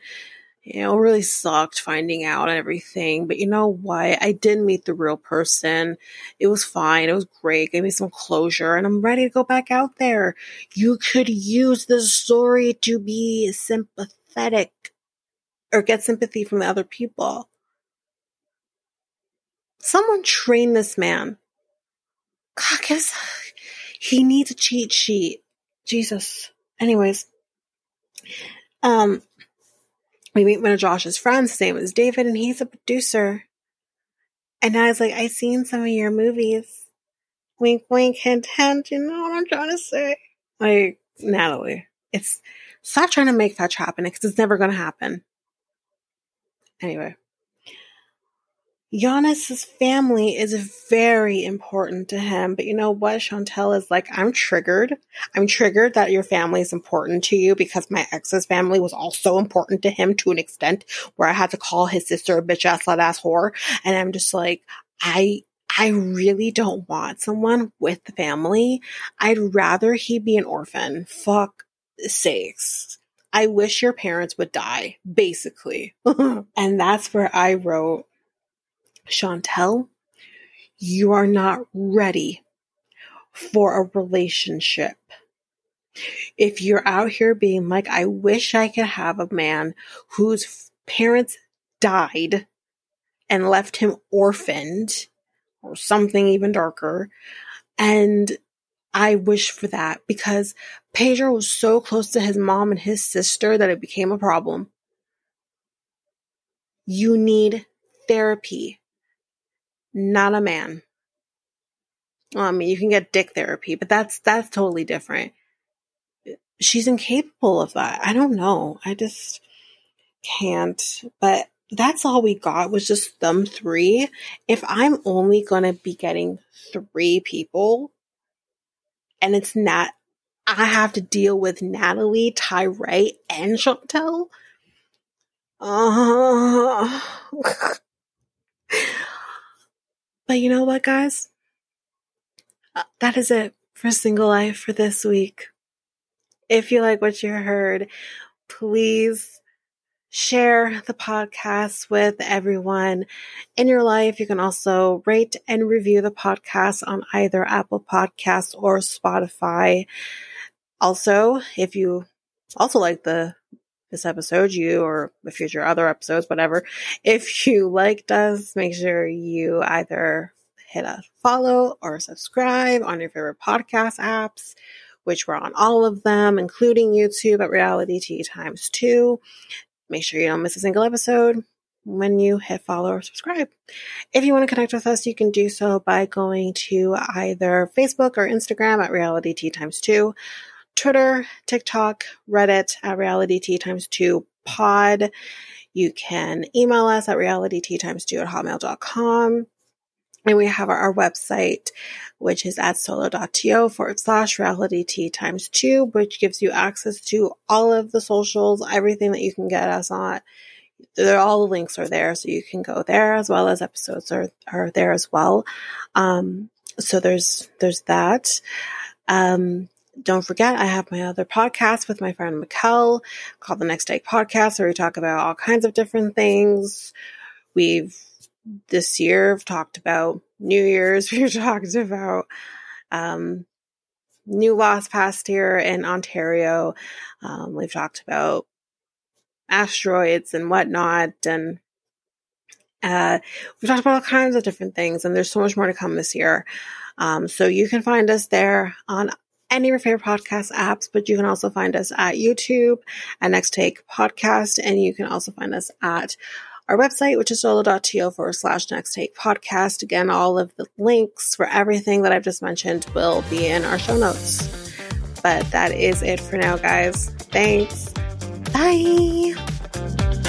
you know, really sucked finding out and everything. But you know what? I did meet the real person. It was fine. It was great. Gave me some closure and I'm ready to go back out there. You could use this story to be sympathetic or get sympathy from the other people. Someone train this man. God, guess he needs a cheat sheet. Jesus. Anyways, um, we meet one of Josh's friends. His name is David, and he's a producer. And I was like, I've seen some of your movies. Wink, wink, hint, hint. You know what I'm trying to say? Like, Natalie, it's stop trying to make fetch happen because it's never going to happen. Anyway. Giannis's family is very important to him, but you know what? Chantel is like, I'm triggered. I'm triggered that your family is important to you because my ex's family was also important to him to an extent where I had to call his sister a bitch ass slut ass whore. And I'm just like, I, I really don't want someone with the family. I'd rather he be an orphan. Fuck sakes. I wish your parents would die, basically. and that's where I wrote, Chantel, you are not ready for a relationship. If you're out here being like, I wish I could have a man whose parents died and left him orphaned or something even darker. And I wish for that because Pedro was so close to his mom and his sister that it became a problem. You need therapy, not a man. Well, I mean, you can get dick therapy, but that's that's totally different. She's incapable of that. I don't know. I just can't. But that's all we got was just them three. If I'm only to be getting three people and it's not, I have to deal with Natalie, Tyray, and Chantel. Uh, but you know what, guys? Uh, that is it for Single Life for this week. If you like what you heard, please share the podcast with everyone in your life. You can also rate and review the podcast on either Apple Podcasts or Spotify. Also, if you also like the this episode, you or the future other episodes, whatever, if you liked us, make sure you either hit a follow or subscribe on your favorite podcast apps, which we're on all of them, including YouTube at Reality Tea Times 2. Make sure you don't miss a single episode when you hit follow or subscribe. If you want to connect with us, you can do so by going to either Facebook or Instagram at Reality Tea Times 2, Twitter, TikTok, Reddit at Reality Tea Times 2 pod. You can email us at Reality Tea Times 2 at hotmail.com. And we have our, our website, which is at solo.to forward slash reality tea times two, which gives you access to all of the socials, everything that you can get us on. They're, all the links are there, so you can go there as well as episodes are, are there as well. Um, so there's, there's that. Um, don't forget, I have my other podcast with my friend Mikel called the Next Take Podcast, where we talk about all kinds of different things. We've this year have talked about New Year's. We've talked about um, new laws passed here in Ontario. Um, we've talked about asteroids and whatnot, and uh, we've talked about all kinds of different things. And there's so much more to come this year. Um, so you can find us there on any of your favorite podcast apps, but you can also find us at YouTube at Next Take Podcast, and you can also find us at our website, which is solo.to forward slash next take podcast. Again, all of the links for everything that I've just mentioned will be in our show notes. But that is it for now, guys. Thanks. Bye.